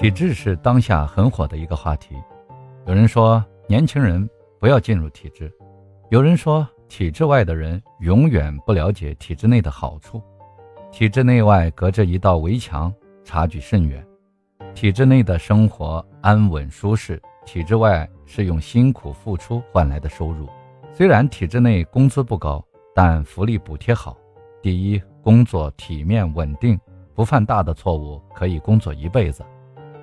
体制是当下很火的一个话题。有人说年轻人不要进入体制，有人说体制外的人永远不了解体制内的好处。体制内外隔着一道围墙，差距甚远。体制内的生活安稳舒适，体制外是用辛苦付出换来的收入。虽然体制内工资不高，但福利补贴好。第一，工作体面稳定，不犯大的错误，可以工作一辈子。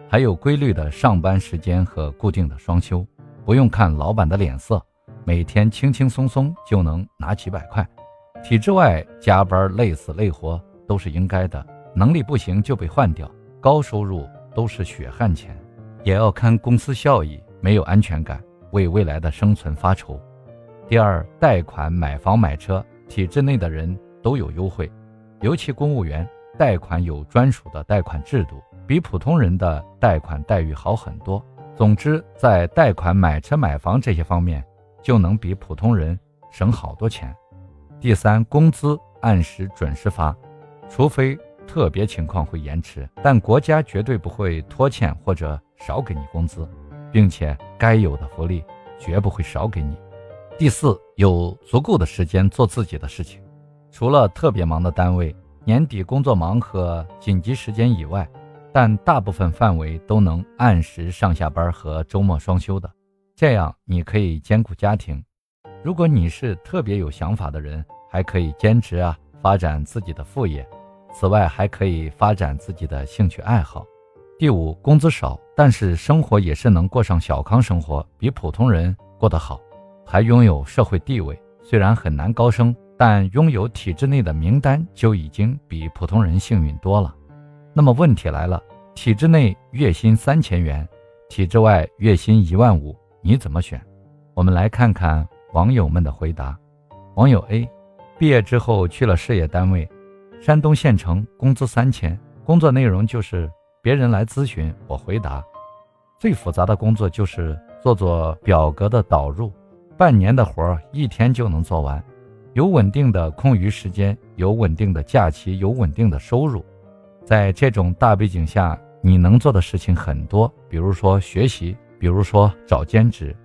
还有规律的上班时间和固定的双休，不用看老板的脸色，每天轻轻松松就能拿几百块。体制外加班累死累活都是应该的，能力不行就被换掉。高收入都是血汗钱，也要看公司效益，没有安全感，为未来的生存发愁。第二，贷款买房买车，体制内的人都有优惠，尤其公务员贷款有专属的贷款制度。比普通人的贷款待遇好很多。总之，在贷款买车买房这些方面，就能比普通人省好多钱。第三，工资按时准时发，除非特别情况会延迟，但国家绝对不会拖欠或者少给你工资，并且该有的福利绝不会少给你。第四，有足够的时间做自己的事情，除了特别忙的单位、年底工作忙和紧急时间以外。但大部分范围都能按时上下班和周末双休的，这样你可以兼顾家庭。如果你是特别有想法的人，还可以兼职啊，发展自己的副业。此外，还可以发展自己的兴趣爱好。第五，工资少，但是生活也是能过上小康生活，比普通人过得好，还拥有社会地位。虽然很难高升，但拥有体制内的名单就已经比普通人幸运多了。那么问题来了，体制内月薪三千元，体制外月薪一万五，你怎么选？我们来看看网友们的回答。网友 A，毕业之后去了事业单位，山东县城，工资三千，工作内容就是别人来咨询我回答，最复杂的工作就是做做表格的导入，半年的活一天就能做完，有稳定的空余时间，有稳定的假期，有稳定的收入。在这种大背景下，你能做的事情很多，比如说学习，比如说找兼职。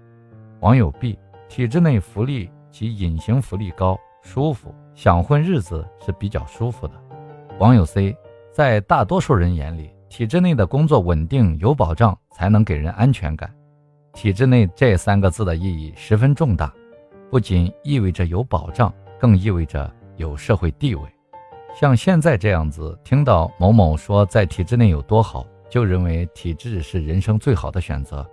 网友 B，体制内福利及隐形福利高，舒服，想混日子是比较舒服的。网友 C，在大多数人眼里，体制内的工作稳定有保障，才能给人安全感。体制内这三个字的意义十分重大，不仅意味着有保障，更意味着有社会地位。像现在这样子，听到某某说在体制内有多好，就认为体制是人生最好的选择。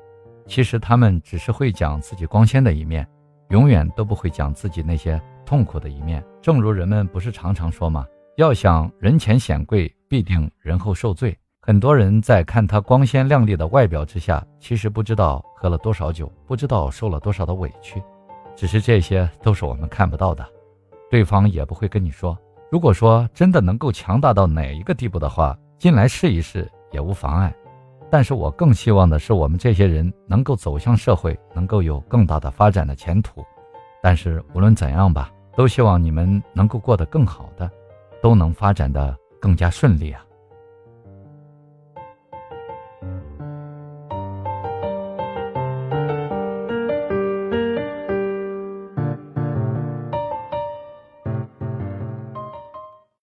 其实他们只是会讲自己光鲜的一面，永远都不会讲自己那些痛苦的一面。正如人们不是常常说吗？要想人前显贵，必定人后受罪。很多人在看他光鲜亮丽的外表之下，其实不知道喝了多少酒，不知道受了多少的委屈。只是这些都是我们看不到的，对方也不会跟你说。如果说真的能够强大到哪一个地步的话，进来试一试也无妨碍。但是我更希望的是，我们这些人能够走向社会，能够有更大的发展的前途。但是无论怎样吧，都希望你们能够过得更好的，都能发展的更加顺利啊。